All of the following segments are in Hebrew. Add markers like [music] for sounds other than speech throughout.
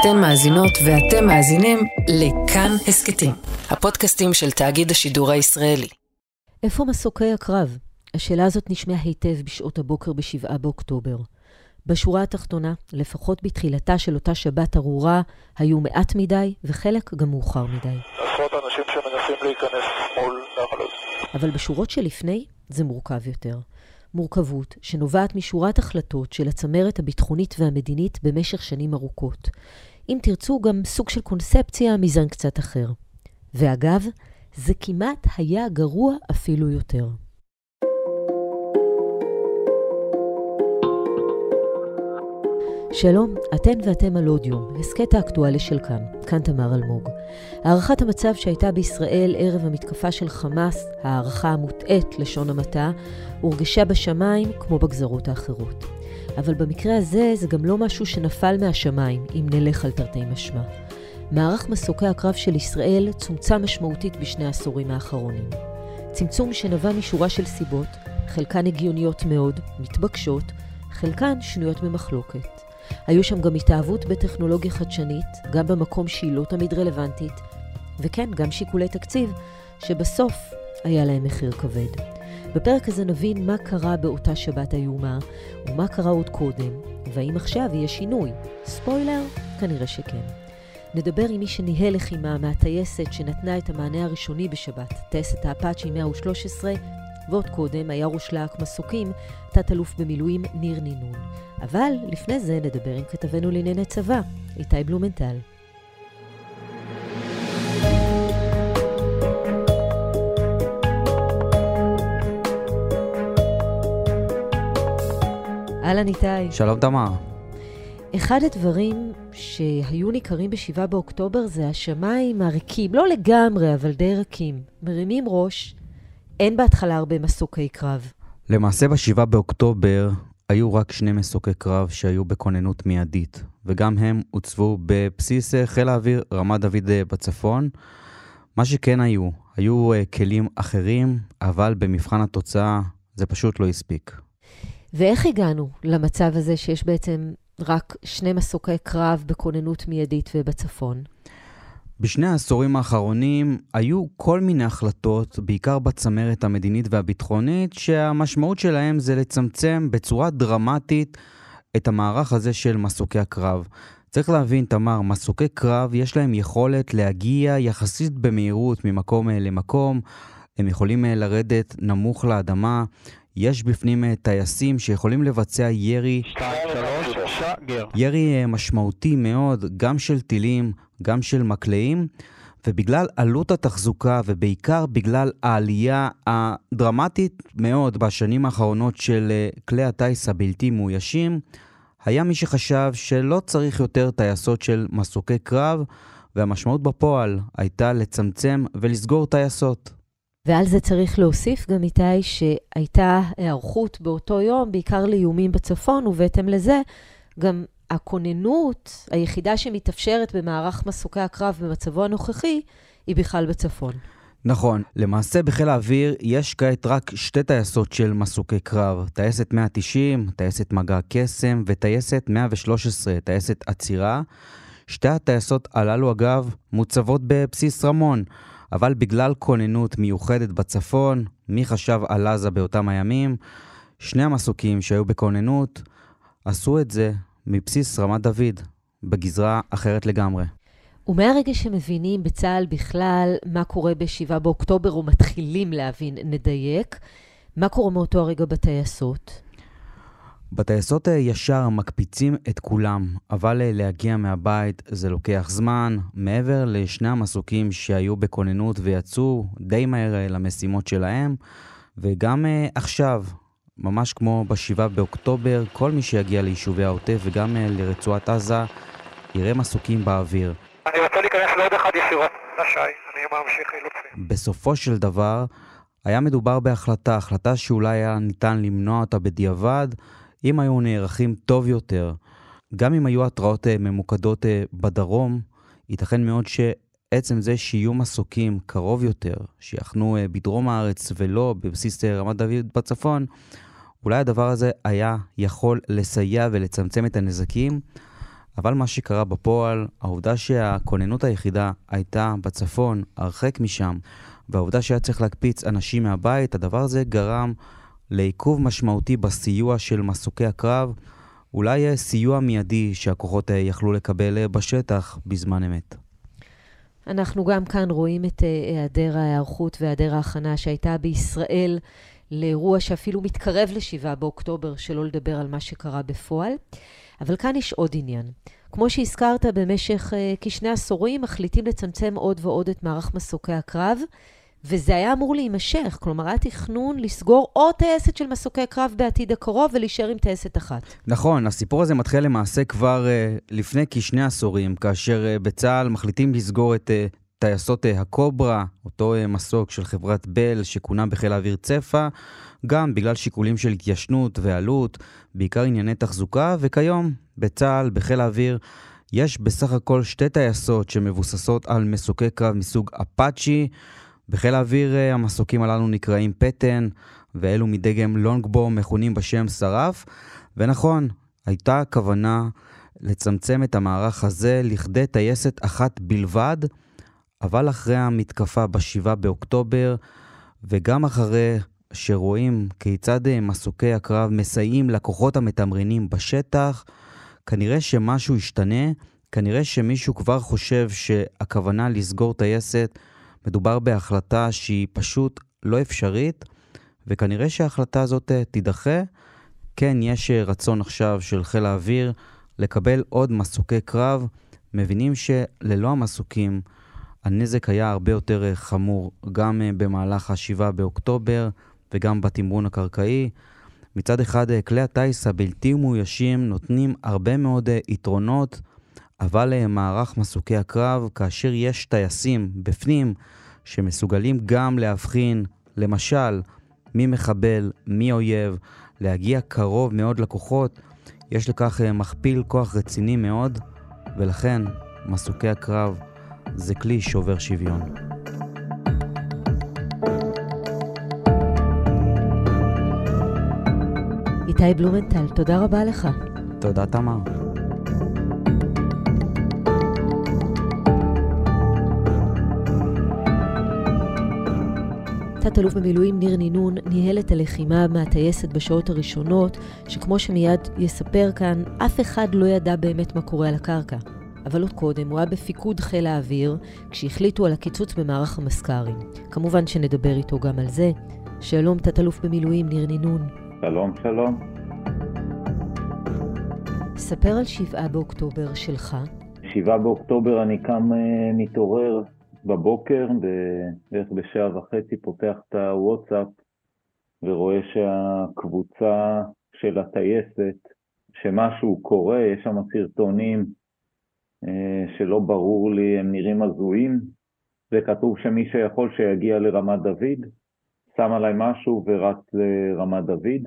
אתן מאזינות ואתם מאזינים לכאן הסכתים, הפודקאסטים של תאגיד השידור הישראלי. איפה מסוקי הקרב? השאלה הזאת נשמעה היטב בשעות הבוקר ב-7 באוקטובר. בשורה התחתונה, לפחות בתחילתה של אותה שבת ארורה, היו מעט מדי וחלק גם מאוחר מדי. עשרות אנשים שמנסים להיכנס מול נחל עוז. אבל בשורות שלפני זה מורכב יותר. מורכבות שנובעת משורת החלטות של הצמרת הביטחונית והמדינית במשך שנים ארוכות. אם תרצו, גם סוג של קונספציה מזן קצת אחר. ואגב, זה כמעט היה גרוע אפילו יותר. שלום, אתן ואתם על אודיום, הסכת האקטואלי של כאן, כאן תמר אלמוג. הערכת המצב שהייתה בישראל ערב המתקפה של חמאס, הערכה המוטעית, לשון המעטה, הורגשה בשמיים כמו בגזרות האחרות. אבל במקרה הזה זה גם לא משהו שנפל מהשמיים, אם נלך על תרתי משמע. מערך מסוקי הקרב של ישראל צומצם משמעותית בשני העשורים האחרונים. צמצום שנבע משורה של סיבות, חלקן הגיוניות מאוד, מתבקשות, חלקן שנויות במחלוקת. היו שם גם התאהבות בטכנולוגיה חדשנית, גם במקום שהיא לא תמיד רלוונטית, וכן, גם שיקולי תקציב, שבסוף היה להם מחיר כבד. בפרק הזה נבין מה קרה באותה שבת איומה, ומה קרה עוד קודם, והאם עכשיו יהיה שינוי. ספוילר? כנראה שכן. נדבר עם מי שניהל לחימה מהטייסת שנתנה את המענה הראשוני בשבת, טייסת האפאצ'י 113, ועוד קודם היה ראש להק מסוקים, תת-אלוף במילואים ניר נינון. אבל לפני זה נדבר עם כתבנו לענייני צבא, איתי בלומנטל. אהלן איתי. שלום תמר. אחד הדברים שהיו ניכרים ב-7 באוקטובר זה השמיים הריקים, לא לגמרי, אבל די ריקים. מרימים ראש, אין בהתחלה הרבה מסוקי קרב. למעשה ב-7 באוקטובר היו רק שני מסוקי קרב שהיו בכוננות מיידית, וגם הם הוצבו בבסיס אה, חיל האוויר רמת דוד אה, בצפון. מה שכן היו, היו אה, כלים אחרים, אבל במבחן התוצאה זה פשוט לא הספיק. ואיך הגענו למצב הזה שיש בעצם רק שני מסוקי קרב בכוננות מיידית ובצפון? בשני העשורים האחרונים היו כל מיני החלטות, בעיקר בצמרת המדינית והביטחונית, שהמשמעות שלהם זה לצמצם בצורה דרמטית את המערך הזה של מסוקי הקרב. צריך להבין, תמר, מסוקי קרב יש להם יכולת להגיע יחסית במהירות ממקום למקום, הם יכולים לרדת נמוך לאדמה, יש בפנים אה, טייסים שיכולים לבצע ירי, ירי אה, משמעותי מאוד, גם של טילים, גם של מקלעים, ובגלל עלות התחזוקה, ובעיקר בגלל העלייה הדרמטית מאוד בשנים האחרונות של אה, כלי הטיס הבלתי מאוישים, היה מי שחשב שלא צריך יותר טייסות של מסוקי קרב, והמשמעות בפועל הייתה לצמצם ולסגור טייסות. ועל זה צריך להוסיף גם איתי שהייתה היערכות באותו יום, בעיקר לאיומים בצפון, ובהתאם לזה גם הכוננות היחידה שמתאפשרת במערך מסוקי הקרב במצבו הנוכחי, היא בכלל בצפון. נכון, למעשה בחיל האוויר יש כעת רק שתי טייסות של מסוקי קרב, טייסת 190, טייסת מגע קסם וטייסת 113, טייסת עצירה. שתי הטייסות הללו אגב מוצבות בבסיס רמון. אבל בגלל כוננות מיוחדת בצפון, מי חשב על עזה באותם הימים? שני המסוקים שהיו בכוננות עשו את זה מבסיס רמת דוד, בגזרה אחרת לגמרי. ומהרגע שמבינים בצה"ל בכלל מה קורה ב-7 באוקטובר, או מתחילים להבין, נדייק, מה קורה מאותו הרגע בטייסות? בטייסות אה, ישר מקפיצים את כולם, אבל אה, להגיע מהבית זה לוקח זמן. מעבר לשני המסוקים שהיו בכוננות ויצאו די מהר אה, למשימות שלהם, וגם עכשיו, ממש כמו ב-7 באוקטובר, כל מי שיגיע ליישובי העוטף וגם לרצועת עזה, יראה מסוקים באוויר. אני רוצה להיכנס לעוד אחד ישירות, לשי, אני ממשיך חילוצים. בסופו של דבר, היה מדובר בהחלטה, החלטה שאולי היה ניתן למנוע אותה בדיעבד, אם היו נערכים טוב יותר, גם אם היו התראות אה, ממוקדות אה, בדרום, ייתכן מאוד שעצם זה שיהיו מסוקים קרוב יותר, שיחנו אה, בדרום הארץ ולא בבסיס רמת דוד בצפון, אולי הדבר הזה היה יכול לסייע ולצמצם את הנזקים, אבל מה שקרה בפועל, העובדה שהכוננות היחידה הייתה בצפון, הרחק משם, והעובדה שהיה צריך להקפיץ אנשים מהבית, הדבר הזה גרם לעיכוב משמעותי בסיוע של מסוקי הקרב, אולי סיוע מיידי שהכוחות יכלו לקבל בשטח בזמן אמת. אנחנו גם כאן רואים את אה, היעדר ההיערכות והיעדר ההכנה שהייתה בישראל לאירוע שאפילו מתקרב ל-7 באוקטובר, שלא לדבר על מה שקרה בפועל. אבל כאן יש עוד עניין. כמו שהזכרת, במשך uh, כשני עשורים מחליטים לצמצם עוד ועוד את מערך מסוקי הקרב, וזה היה אמור להימשך. כלומר, היה תכנון לסגור עוד טייסת של מסוקי קרב בעתיד הקרוב ולהישאר עם טייסת אחת. נכון, הסיפור הזה מתחיל למעשה כבר uh, לפני כשני עשורים, כאשר uh, בצה"ל מחליטים לסגור את uh, טייסות uh, הקוברה, אותו uh, מסוק של חברת בל שכונה בחיל האוויר צפה, גם בגלל שיקולים של התיישנות ועלות, בעיקר ענייני תחזוקה, וכיום בצה"ל, בחיל האוויר, יש בסך הכל שתי טייסות שמבוססות על מסוקי קרב מסוג אפאצ'י. בחיל האוויר אה, המסוקים הללו נקראים פטן, ואלו מדגם לונגבו מכונים בשם שרף. ונכון, הייתה כוונה לצמצם את המערך הזה לכדי טייסת אחת בלבד, אבל אחרי המתקפה ב-7 באוקטובר, וגם אחרי שרואים כיצד אה, מסוקי הקרב מסייעים לכוחות המתמרנים בשטח, כנראה שמשהו ישתנה, כנראה שמישהו כבר חושב שהכוונה לסגור טייסת מדובר בהחלטה שהיא פשוט לא אפשרית, וכנראה שההחלטה הזאת אה, תידחה. כן, יש אה, רצון עכשיו של חיל האוויר לקבל עוד מסוקי קרב. מבינים שללא המסוקים הנזק היה הרבה יותר חמור, גם במהלך ה-7 באוקטובר, וגם בתמרון הקרקעי. מצד אחד, אה, כלי הטיס הבלתי מאוישים נותנים הרבה מאוד אה, יתרונות, אבל אה, מערך מסוקי הקרב, כאשר יש טייסים בפנים שמסוגלים גם להבחין, למשל, מי מחבל, מי אויב, להגיע קרוב מאוד לכוחות, יש לכך מכפיל כוח רציני מאוד, ולכן מסוקי הקרב זה כלי שובר שוויון. איתי בלומנטל, תודה רבה לך. תודה, תמר. תת-אלוף במילואים ניר נינון ניהל את הלחימה מהטייסת בשעות הראשונות, שכמו שמיד יספר כאן, אף אחד לא ידע באמת מה קורה על הקרקע. אבל עוד קודם הוא היה בפיקוד חיל האוויר, כשהחליטו על הקיצוץ במערך המסק"רים. כמובן שנדבר איתו גם על זה. שלום, תת-אלוף במילואים ניר נינון. שלום, שלום. ספר על שבעה באוקטובר שלך. שבעה באוקטובר אני קם uh, מתעורר בבוקר, בערך בשעה וחצי פותח את הוואטסאפ ורואה שהקבוצה של הטייסת, שמשהו קורה, יש שם סרטונים שלא ברור לי, הם נראים הזויים, וכתוב שמי שיכול שיגיע לרמת דוד, שם עליי משהו ורץ לרמת דוד.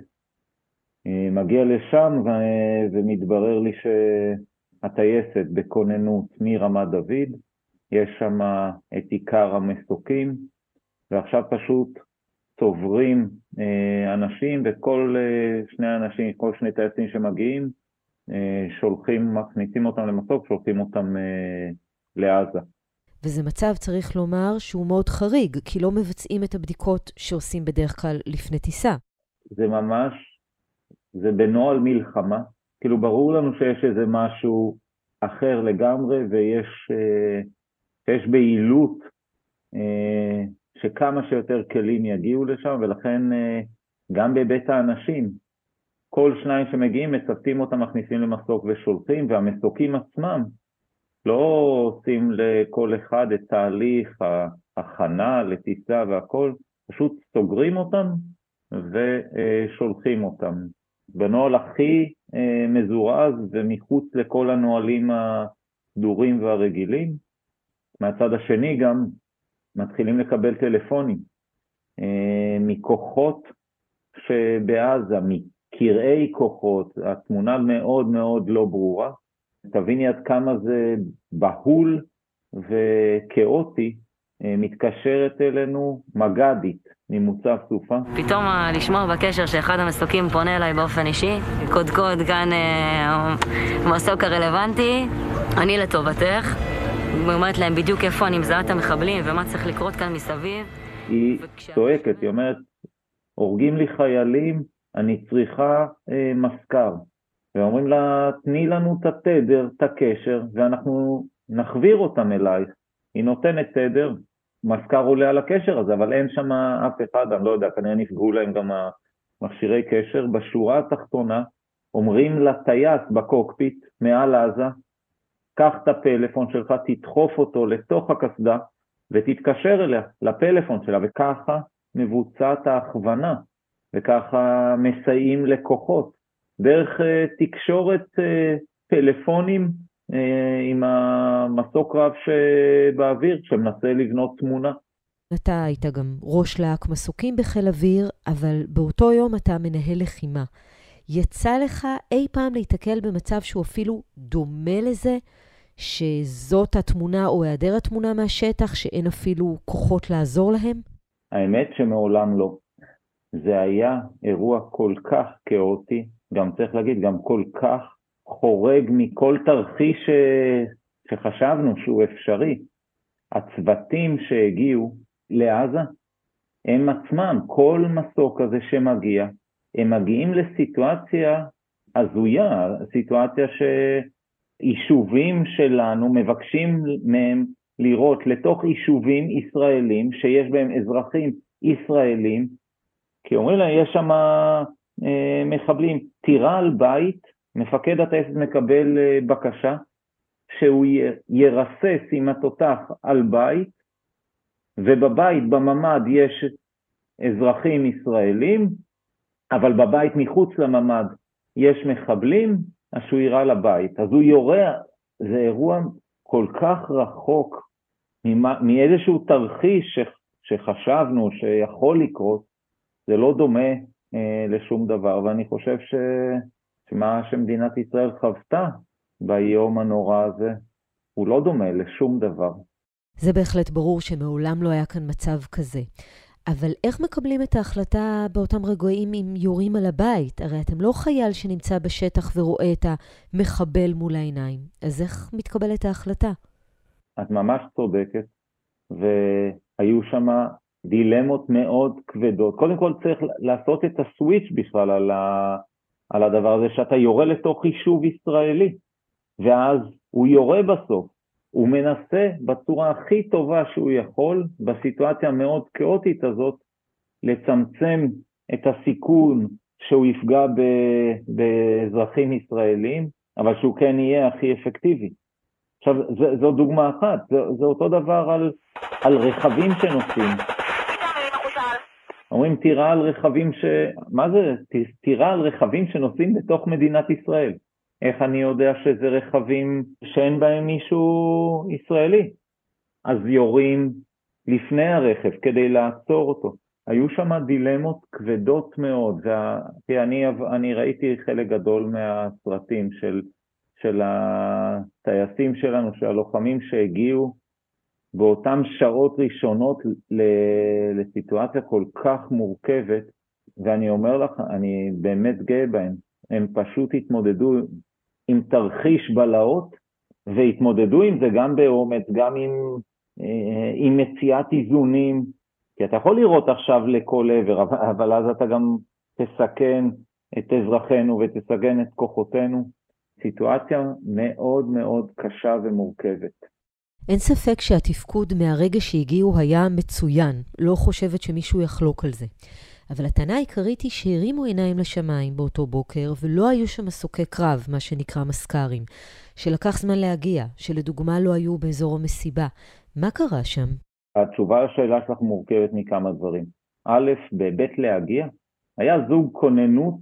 אה, מגיע לשם ו... ומתברר לי שהטייסת בכוננות מרמת דוד, יש שם את עיקר המסוקים, ועכשיו פשוט צוברים אה, אנשים, וכל אה, שני אנשים, כל שני טייסים שמגיעים, שולחים, מכניסים אותם למסוק, שולחים אותם לעזה. וזה מצב, צריך לומר, שהוא מאוד חריג, כי לא מבצעים את הבדיקות שעושים בדרך כלל לפני טיסה. זה ממש, זה בנוהל מלחמה. כאילו, ברור לנו שיש איזה משהו אחר לגמרי, ויש אה, יש בהילות אה, שכמה שיותר כלים יגיעו לשם, ולכן אה, גם בהיבט האנשים, כל שניים שמגיעים, מצוותים אותם, מכניסים למסוק ושולחים, והמסוקים עצמם, לא עושים לכל אחד את תהליך ההכנה לטיסה והכל, פשוט סוגרים אותם ושולחים אותם. בנוהל הכי אה, מזורז ומחוץ לכל הנוהלים הסדורים והרגילים. מהצד השני גם מתחילים לקבל טלפונים אה, מכוחות שבעזה, מקרעי כוחות, התמונה מאוד מאוד לא ברורה. תביני עד כמה זה בהול וכאוטי, אה, מתקשרת אלינו מג"דית ממוצב סופה. פתאום לשמוע בקשר שאחד המסוקים פונה אליי באופן אישי, קודקוד כאן אה, המסוק הרלוונטי, אני לטובתך, אומרת להם בדיוק איפה אני מזהה את המחבלים ומה צריך לקרות כאן מסביב. היא צועקת, היא אומרת, הורגים לי חיילים, אני צריכה אה, מזכר. ואומרים לה, תני לנו את התדר, את הקשר, ואנחנו נחביר אותם אלייך. היא נותנת תדר, מזכר עולה על הקשר הזה, אבל אין שם אף אחד, אני לא יודע, כנראה נפגעו להם גם המכשירי קשר. בשורה התחתונה אומרים לטייס בקוקפיט מעל עזה, קח את הפלאפון שלך, תדחוף אותו לתוך הקסדה ותתקשר אליה, לפלאפון שלה, וככה מבוצעת ההכוונה, וככה מסייעים לכוחות, דרך uh, תקשורת uh, פלאפונים אה, עם המסוק רב שבאוויר, שמנסה לבנות תמונה. אתה היית גם ראש להק מסוקים בחיל אוויר, אבל באותו יום אתה מנהל לחימה. יצא לך אי פעם להיתקל במצב שהוא אפילו דומה לזה, שזאת התמונה או היעדר התמונה מהשטח, שאין אפילו כוחות לעזור להם? האמת שמעולם לא. זה היה אירוע כל כך כאוטי, גם צריך להגיד, גם כל כך חורג מכל תרחיש ש... שחשבנו שהוא אפשרי. הצוותים שהגיעו לעזה, הם עצמם, כל מסוק כזה שמגיע, הם מגיעים לסיטואציה הזויה, סיטואציה שיישובים שלנו מבקשים מהם לראות לתוך יישובים ישראלים שיש בהם אזרחים ישראלים, כי אומרים להם יש שם אה, מחבלים, טירה על בית מפקד הטייסת מקבל אה, בקשה שהוא ירסס עם התותח על בית, ובבית, בממ"ד, יש אזרחים ישראלים, אבל בבית מחוץ לממ"ד יש מחבלים, אז שהוא יירה לבית. אז הוא יורה, זה אירוע כל כך רחוק מאיזשהו תרחיש שחשבנו שיכול לקרות, זה לא דומה אה, לשום דבר, ואני חושב ש... מה שמדינת ישראל חוותה ביום הנורא הזה הוא לא דומה לשום דבר. זה בהחלט ברור שמעולם לא היה כאן מצב כזה. אבל איך מקבלים את ההחלטה באותם רגעים אם יורים על הבית? הרי אתם לא חייל שנמצא בשטח ורואה את המחבל מול העיניים. אז איך מתקבלת ההחלטה? את ממש צודקת, והיו שם דילמות מאוד כבדות. קודם כל צריך לעשות את הסוויץ' בכלל על, ה... על הדבר הזה שאתה יורה לתוך יישוב ישראלי, ואז הוא יורה בסוף, הוא מנסה בצורה הכי טובה שהוא יכול, בסיטואציה המאוד כאוטית הזאת, לצמצם את הסיכון שהוא יפגע ב, באזרחים ישראלים, אבל שהוא כן יהיה הכי אפקטיבי. עכשיו, זו דוגמה אחת, זה, זה אותו דבר על, על רכבים שנוסעים. אומרים טירה על רכבים ש... מה זה? טירה על רכבים שנוסעים בתוך מדינת ישראל. איך אני יודע שזה רכבים שאין בהם מישהו ישראלי? אז יורים לפני הרכב כדי לעצור אותו. היו שם דילמות כבדות מאוד, וה... אני, אני ראיתי חלק גדול מהסרטים של, של הטייסים שלנו, של הלוחמים שהגיעו באותן שעות ראשונות לסיטואציה כל כך מורכבת, ואני אומר לך, אני באמת גאה בהם. הם פשוט התמודדו עם תרחיש בלהות, והתמודדו עם זה גם באומץ, גם עם, אה, עם מציאת איזונים, כי אתה יכול לראות עכשיו לכל עבר, אבל אז אתה גם תסכן את אזרחינו ותסכן את כוחותינו. סיטואציה מאוד מאוד קשה ומורכבת. אין ספק שהתפקוד מהרגע שהגיעו היה מצוין, לא חושבת שמישהו יחלוק על זה. אבל הטענה העיקרית היא שהרימו עיניים לשמיים באותו בוקר, ולא היו שם מסוקי קרב, מה שנקרא מסקרים, שלקח זמן להגיע, שלדוגמה לא היו באזור המסיבה. מה קרה שם? התשובה לשאלה שלך מורכבת מכמה דברים. א', בהיבט להגיע, היה זוג כוננות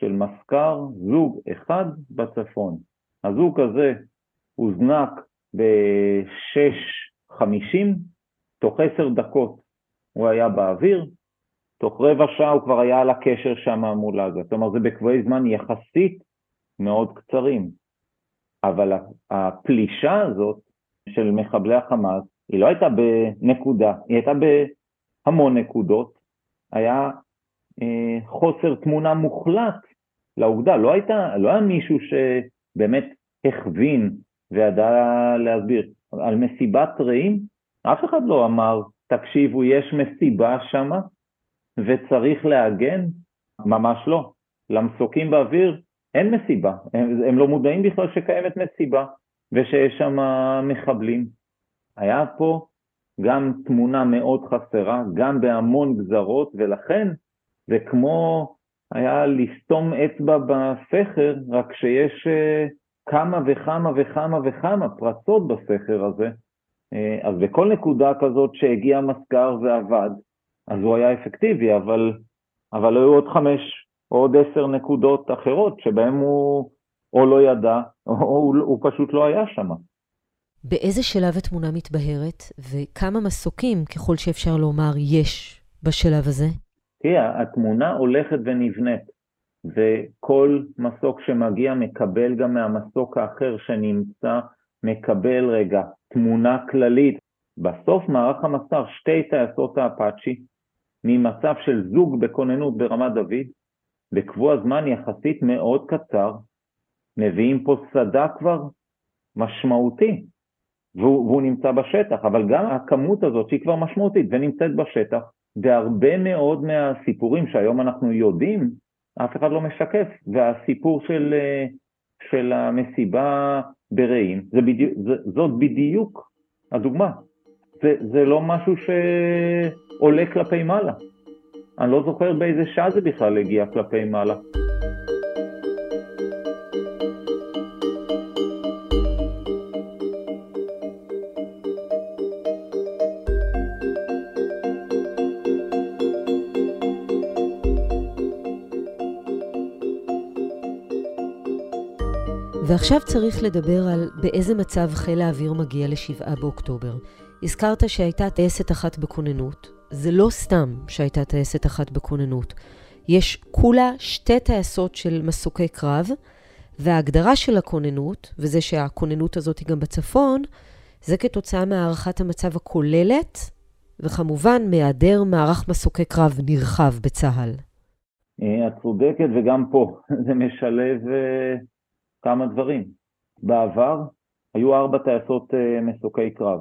של מסקר, זוג אחד בצפון. הזוג הזה הוזנק ב-6.50, תוך עשר דקות הוא היה באוויר, תוך רבע שעה הוא כבר היה על הקשר שם מול עזה. זאת אומרת, זה בקבועי זמן יחסית מאוד קצרים. אבל הפלישה הזאת של מחבלי החמאס, היא לא הייתה בנקודה, היא הייתה בהמון נקודות, היה אה, חוסר תמונה מוחלט לאוגדה. לא, הייתה, לא היה מישהו שבאמת הכווין וידע להסביר. על מסיבת רעים, אף אחד לא אמר, תקשיבו, יש מסיבה שמה וצריך להגן? ממש לא. למסוקים באוויר אין מסיבה, הם, הם לא מודעים בכלל שקיימת מסיבה ושיש שם מחבלים. היה פה גם תמונה מאוד חסרה, גם בהמון גזרות, ולכן זה כמו היה לסתום אצבע בסכר, רק שיש uh, כמה וכמה וכמה וכמה פרצות בסכר הזה. Uh, אז בכל נקודה כזאת שהגיע מסגר ועבד, אז הוא היה אפקטיבי, אבל, אבל היו עוד חמש או עוד עשר נקודות אחרות שבהן הוא או לא ידע, או הוא, הוא פשוט לא היה שם. באיזה שלב התמונה מתבהרת, וכמה מסוקים, ככל שאפשר לומר, יש בשלב הזה? תראה, התמונה הולכת ונבנית, וכל מסוק שמגיע מקבל גם מהמסוק האחר שנמצא, מקבל רגע תמונה כללית. בסוף מערך המסר, שתי טייסות האפאצ'י, ממצב של זוג בכוננות ברמת דוד, בקבוע זמן יחסית מאוד קצר, מביאים פה סדק כבר משמעותי, והוא, והוא נמצא בשטח, אבל גם הכמות הזאת שהיא כבר משמעותית ונמצאת בשטח, והרבה מאוד מהסיפורים שהיום אנחנו יודעים, אף אחד לא משקף, והסיפור של, של המסיבה ברעים, זה בדיוק, זה, זאת בדיוק הדוגמה. זה, זה לא משהו שעולה כלפי מעלה. אני לא זוכר באיזה שעה זה בכלל הגיע כלפי מעלה. ועכשיו צריך לדבר על באיזה מצב חיל האוויר מגיע לשבעה באוקטובר. הזכרת שהייתה טייסת אחת בכוננות. זה לא סתם שהייתה טייסת אחת בכוננות. יש כולה שתי טייסות של מסוקי קרב, וההגדרה של הכוננות, וזה שהכוננות הזאת היא גם בצפון, זה כתוצאה מהערכת המצב הכוללת, וכמובן מהיעדר מערך מסוקי קרב נרחב בצה"ל. אה, את צודקת, וגם פה [laughs] זה משלב uh, כמה דברים. בעבר היו ארבע טייסות uh, מסוקי קרב.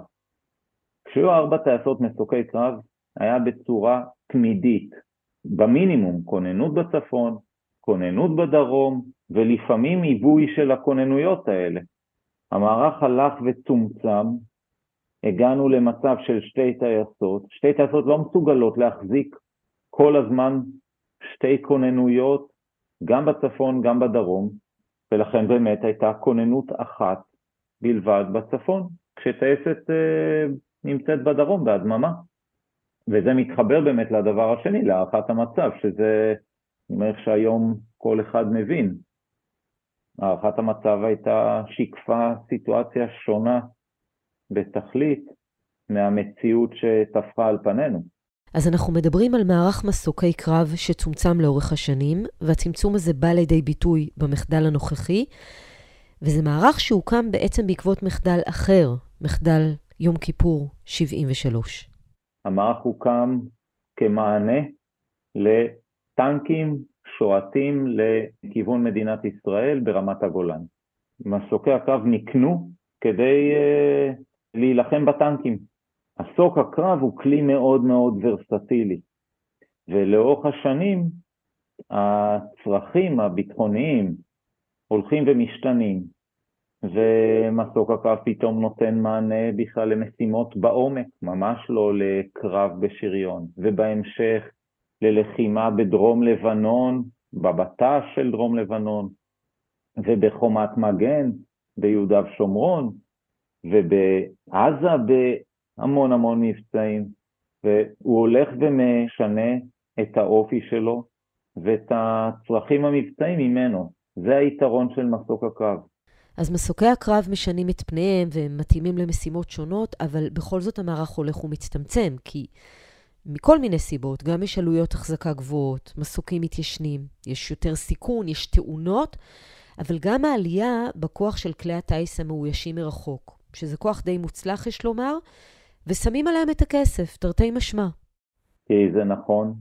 כשהיו ארבע טייסות מסוקי קרב, היה בצורה תמידית, במינימום כוננות בצפון, כוננות בדרום, ולפעמים עיבוי של הכוננויות האלה. המערך הלך וצומצם, הגענו למצב של שתי טייסות, שתי טייסות לא מסוגלות להחזיק כל הזמן שתי כוננויות, גם בצפון, גם בדרום, ולכן באמת הייתה כוננות אחת בלבד בצפון, כשטייסת אה, נמצאת בדרום, בהדממה. וזה מתחבר באמת לדבר השני, להערכת המצב, שזה, אני אומר שהיום כל אחד מבין. הערכת המצב הייתה, שיקפה סיטואציה שונה בתכלית מהמציאות שטפחה על פנינו. אז אנחנו מדברים על מערך מסוקי קרב שצומצם לאורך השנים, והצמצום הזה בא לידי ביטוי במחדל הנוכחי, וזה מערך שהוקם בעצם בעקבות מחדל אחר, מחדל יום כיפור 73. המערך הוקם כמענה לטנקים שועטים לכיוון מדינת ישראל ברמת הגולן. מסוקי הקרב נקנו כדי uh, להילחם בטנקים. מסוק הקרב הוא כלי מאוד מאוד ורסטילי, ולאורך השנים הצרכים הביטחוניים הולכים ומשתנים. ומסוק הקרב פתאום נותן מענה בכלל למשימות בעומק, ממש לא לקרב בשריון, ובהמשך ללחימה בדרום לבנון, בבט"ש של דרום לבנון, ובחומת מגן ביהודה ושומרון, ובעזה בהמון המון מבצעים, והוא הולך ומשנה את האופי שלו ואת הצרכים המבצעיים ממנו. זה היתרון של מסוק הקרב. אז מסוקי הקרב משנים את פניהם והם מתאימים למשימות שונות, אבל בכל זאת המערך הולך ומצטמצם, כי מכל מיני סיבות, גם יש עלויות החזקה גבוהות, מסוקים מתיישנים, יש יותר סיכון, יש תאונות, אבל גם העלייה בכוח של כלי הטיס המאוישים מרחוק, שזה כוח די מוצלח, יש לומר, ושמים עליהם את הכסף, תרתי משמע. זה נכון,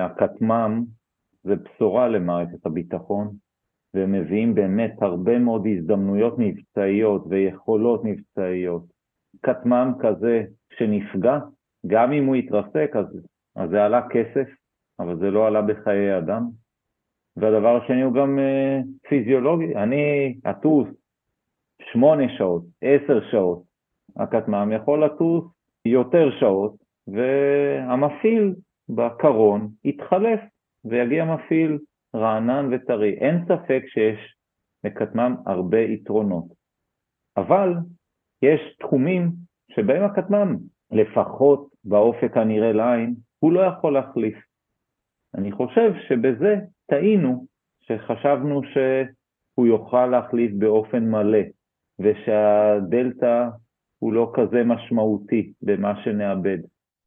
הכטמ"ם זה בשורה למערכת הביטחון, והם מביאים באמת הרבה מאוד הזדמנויות מבצעיות ויכולות מבצעיות. כטמ"ם כזה שנפגע, גם אם הוא יתרסק, אז, אז זה עלה כסף, אבל זה לא עלה בחיי אדם. והדבר השני הוא גם uh, פיזיולוגי. אני אטוס שמונה שעות, עשר שעות, הכטמ"ם יכול לטוס יותר שעות, והמפעיל בקרון יתחלף, ויגיע מפעיל רענן וטרי. אין ספק שיש לכטמ"ם הרבה יתרונות. אבל יש תחומים שבהם הכטמ"ם, לפחות באופק הנראה לעין, הוא לא יכול להחליף. אני חושב שבזה טעינו, שחשבנו שהוא יוכל להחליף באופן מלא, ושהדלתא הוא לא כזה משמעותי במה שנאבד.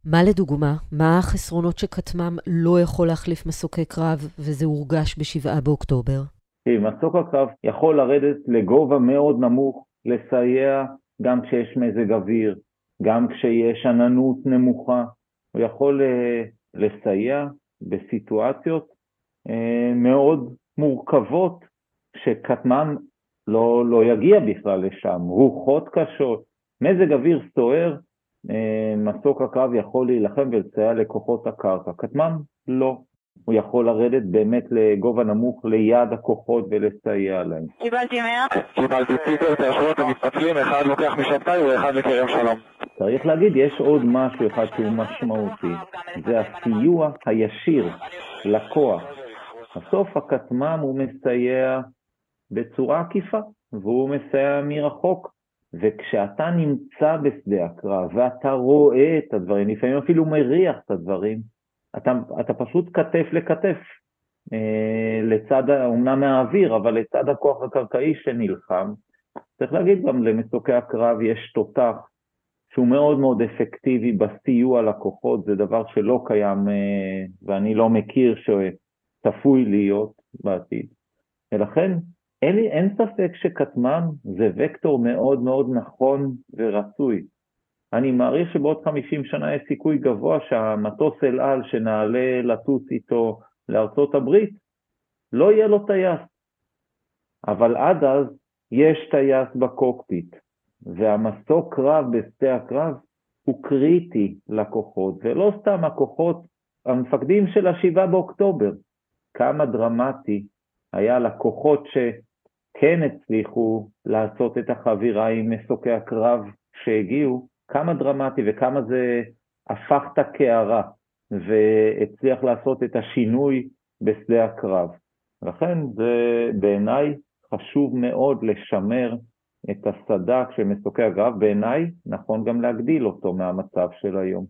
מה לדוגמה? מה החסרונות שכטמ"ם לא יכול להחליף מסוקי קרב, וזה הורגש ב-7 באוקטובר? מסוק הקרב יכול לרדת לגובה מאוד נמוך, לסייע גם כשיש מזג אוויר, גם כשיש עננות נמוכה, הוא יכול אה, לסייע בסיטואציות אה, מאוד מורכבות, שכטמ"ם לא, לא יגיע בכלל לשם, רוחות קשות, מזג אוויר סוער, אה, מסוק הקרב יכול להילחם ולסייע לכוחות הקרקע. כטמ"ם לא. הוא יכול לרדת באמת לגובה נמוך ליד הכוחות ולסייע להם. קיבלתי 100. קיבלתי פיטר, את היכולות המתפצלים, אחד לוקח משבתאי ואחד מכרם שלום. צריך להגיד, יש עוד משהו אחד שהוא משמעותי, זה הסיוע הישיר לכוח. בסוף הכטמ"ם הוא מסייע בצורה עקיפה, והוא מסייע מרחוק. וכשאתה נמצא בשדה הקרב ואתה רואה את הדברים, לפעמים אפילו מריח את הדברים, אתה, אתה פשוט כתף לכתף, אה, לצד, אומנם מהאוויר, אבל לצד הכוח הקרקעי שנלחם. צריך להגיד גם למסוקי הקרב יש תותח שהוא מאוד מאוד אפקטיבי בסיוע לכוחות, זה דבר שלא קיים אה, ואני לא מכיר שצפוי להיות בעתיד. ולכן אין, אין ספק שכטמ"ם זה וקטור מאוד מאוד נכון ורצוי. אני מעריך שבעוד 50 שנה יש סיכוי גבוה שהמטוס אל על שנעלה לטוס איתו לארצות הברית, לא יהיה לו טייס. אבל עד אז יש טייס בקוקפיט, והמסוק קרב בשדה הקרב הוא קריטי לכוחות, ולא סתם הכוחות, המפקדים של השבעה באוקטובר. כמה דרמטי היה לכוחות שכן הצליחו לעשות את החבירה עם מסוקי הקרב שהגיעו, כמה דרמטי וכמה זה הפך את הקערה והצליח לעשות את השינוי בשדה הקרב. לכן זה בעיניי חשוב מאוד לשמר את הסד"כ של מסוקי הקרב, בעיניי נכון גם להגדיל אותו מהמצב של היום.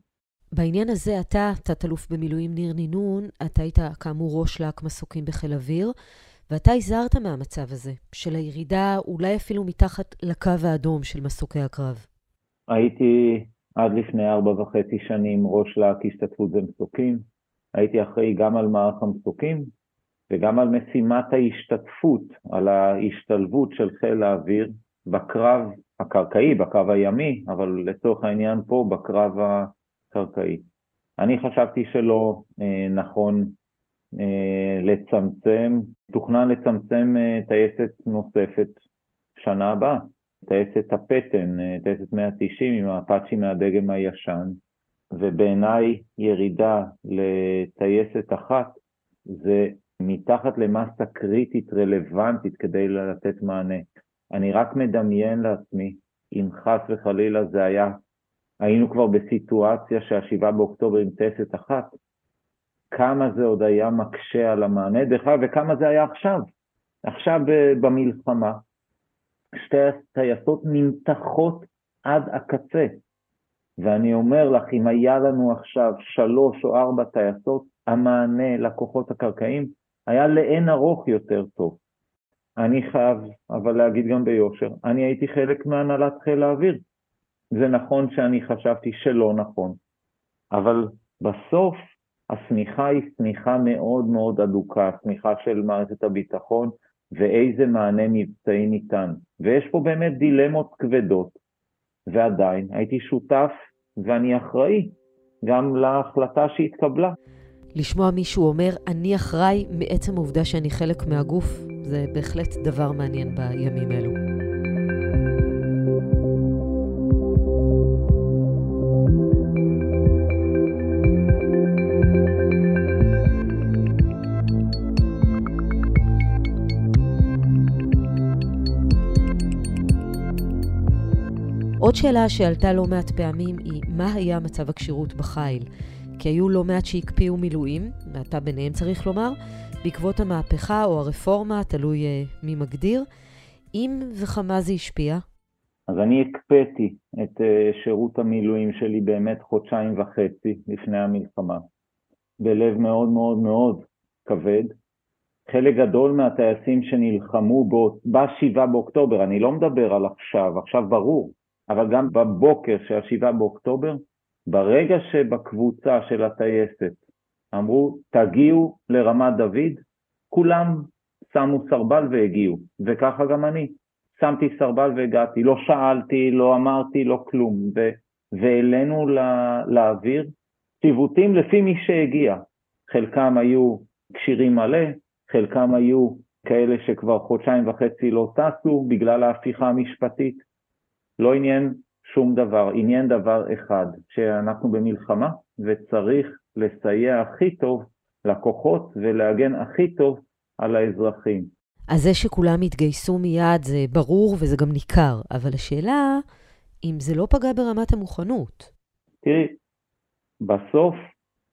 בעניין הזה אתה, תת-אלוף במילואים ניר נינון, אתה היית כאמור ראש להק מסוקים בחיל אוויר, ואתה הזהרת מהמצב הזה, של הירידה אולי אפילו מתחת לקו האדום של מסוקי הקרב. הייתי עד לפני ארבע וחצי שנים ראש להק השתתפות במסוקים. הייתי אחראי גם על מערך המסוקים וגם על משימת ההשתתפות, על ההשתלבות של חיל האוויר בקרב הקרקעי, בקרב הימי, אבל לצורך העניין פה בקרב הקרקעי. אני חשבתי שלא אה, נכון לצמצם, תוכנן לצמצם אה, טייסת נוספת שנה הבאה. טייסת הפטן, אה, טייסת 190 עם האפאצ'י מהדגם הישן, ובעיניי ירידה לטייסת אחת זה מתחת למסה קריטית רלוונטית כדי לתת מענה. אני רק מדמיין לעצמי, אם חס וחלילה זה היה, היינו כבר בסיטואציה שהשבעה באוקטובר עם טייסת אחת, כמה זה עוד היה מקשה על המענה, דרך אגב, וכמה זה היה עכשיו, עכשיו במלחמה. שתי הטייסות נמתחות עד הקצה. ואני אומר לך, אם היה לנו עכשיו שלוש או ארבע טייסות, המענה לכוחות הקרקעיים היה לאין ארוך יותר טוב. אני חייב אבל להגיד גם ביושר, אני הייתי חלק מהנהלת חיל האוויר. זה נכון שאני חשבתי שלא נכון, אבל בסוף השמיכה היא שמיכה מאוד מאוד אדוקה, שמיכה של מערכת הביטחון, ואיזה מענה מבצעי ניתן. ויש פה באמת דילמות כבדות, ועדיין הייתי שותף ואני אחראי גם להחלטה שהתקבלה. לשמוע מישהו אומר, אני אחראי מעצם העובדה שאני חלק מהגוף, זה בהחלט דבר מעניין בימים אלו. עוד שאלה שעלתה לא מעט פעמים היא, מה היה מצב הכשירות בחיל? כי היו לא מעט שהקפיאו מילואים, ואתה ביניהם צריך לומר, בעקבות המהפכה או הרפורמה, תלוי uh, מי מגדיר. אם וכמה זה השפיע? אז אני הקפאתי את uh, שירות המילואים שלי באמת חודשיים וחצי לפני המלחמה, בלב מאוד מאוד מאוד כבד. חלק גדול מהטייסים שנלחמו ב-7 באוקטובר, אני לא מדבר על עכשיו, עכשיו ברור, אבל גם בבוקר של ה-7 באוקטובר, ברגע שבקבוצה של הטייסת אמרו, תגיעו לרמת דוד, כולם שמו סרבל והגיעו, וככה גם אני. שמתי סרבל והגעתי, לא שאלתי, לא אמרתי, לא כלום, ו- והעלינו לה- לאוויר ציוותים לפי מי שהגיע. חלקם היו כשירים מלא, חלקם היו כאלה שכבר חודשיים וחצי לא טסו בגלל ההפיכה המשפטית. לא עניין שום דבר, עניין דבר אחד, שאנחנו במלחמה וצריך לסייע הכי טוב לכוחות ולהגן הכי טוב על האזרחים. אז זה שכולם התגייסו מיד זה ברור וזה גם ניכר, אבל השאלה, אם זה לא פגע ברמת המוכנות. תראי, בסוף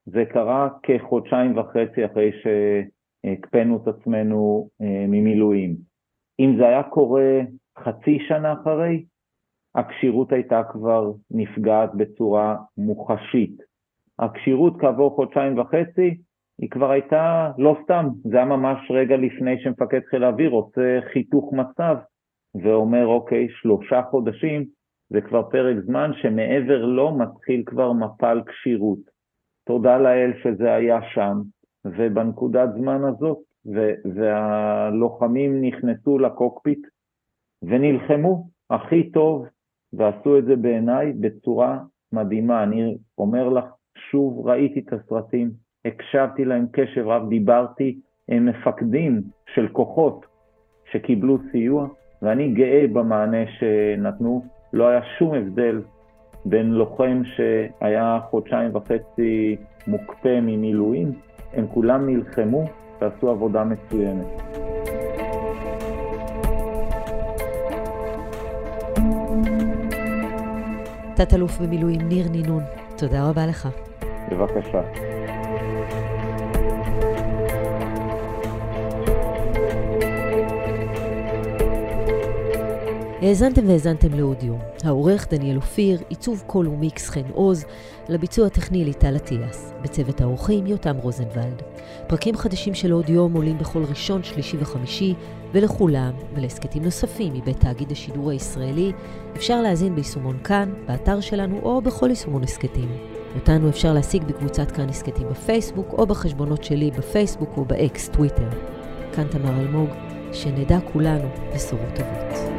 זה קרה כחודשיים וחצי אחרי שהקפאנו את עצמנו אה, ממילואים. אם זה היה קורה חצי שנה אחרי, הכשירות הייתה כבר נפגעת בצורה מוחשית. הכשירות כעבור חודשיים וחצי היא כבר הייתה לא סתם, זה היה ממש רגע לפני שמפקד חיל האוויר עושה חיתוך מצב ואומר אוקיי, שלושה חודשים זה כבר פרק זמן שמעבר לו מתחיל כבר מפל כשירות. תודה לאל שזה היה שם, ובנקודת זמן הזאת, והלוחמים נכנסו לקוקפיט ונלחמו הכי טוב ועשו את זה בעיניי בצורה מדהימה. אני אומר לך, שוב ראיתי את הסרטים, הקשבתי להם קשב רב, דיברתי עם מפקדים של כוחות שקיבלו סיוע, ואני גאה במענה שנתנו. לא היה שום הבדל בין לוחם שהיה חודשיים וחצי מוקפא ממילואים, הם כולם נלחמו ועשו עבודה מצוינת. תת-אלוף במילואים ניר נינון, תודה רבה לך. בבקשה. האזנתן והאזנתם לעוד יום. העורך דניאל אופיר, עיצוב קול ומיקס חן עוז, לביצוע הטכני ליטל אטיאס. בצוות האורחים יותם רוזנבלד. פרקים חדשים של עוד יום עולים בכל ראשון, שלישי וחמישי, ולכולם, ולהסכתים נוספים מבית תאגיד השידור הישראלי, אפשר להאזין ביישומון כאן, באתר שלנו או בכל יישומון הסכתים. אותנו אפשר להשיג בקבוצת כאן הסכתים בפייסבוק, או בחשבונות שלי בפייסבוק או באקס טוויטר. כאן תמר אלמוג, שנדע כולנו בשורות טובות.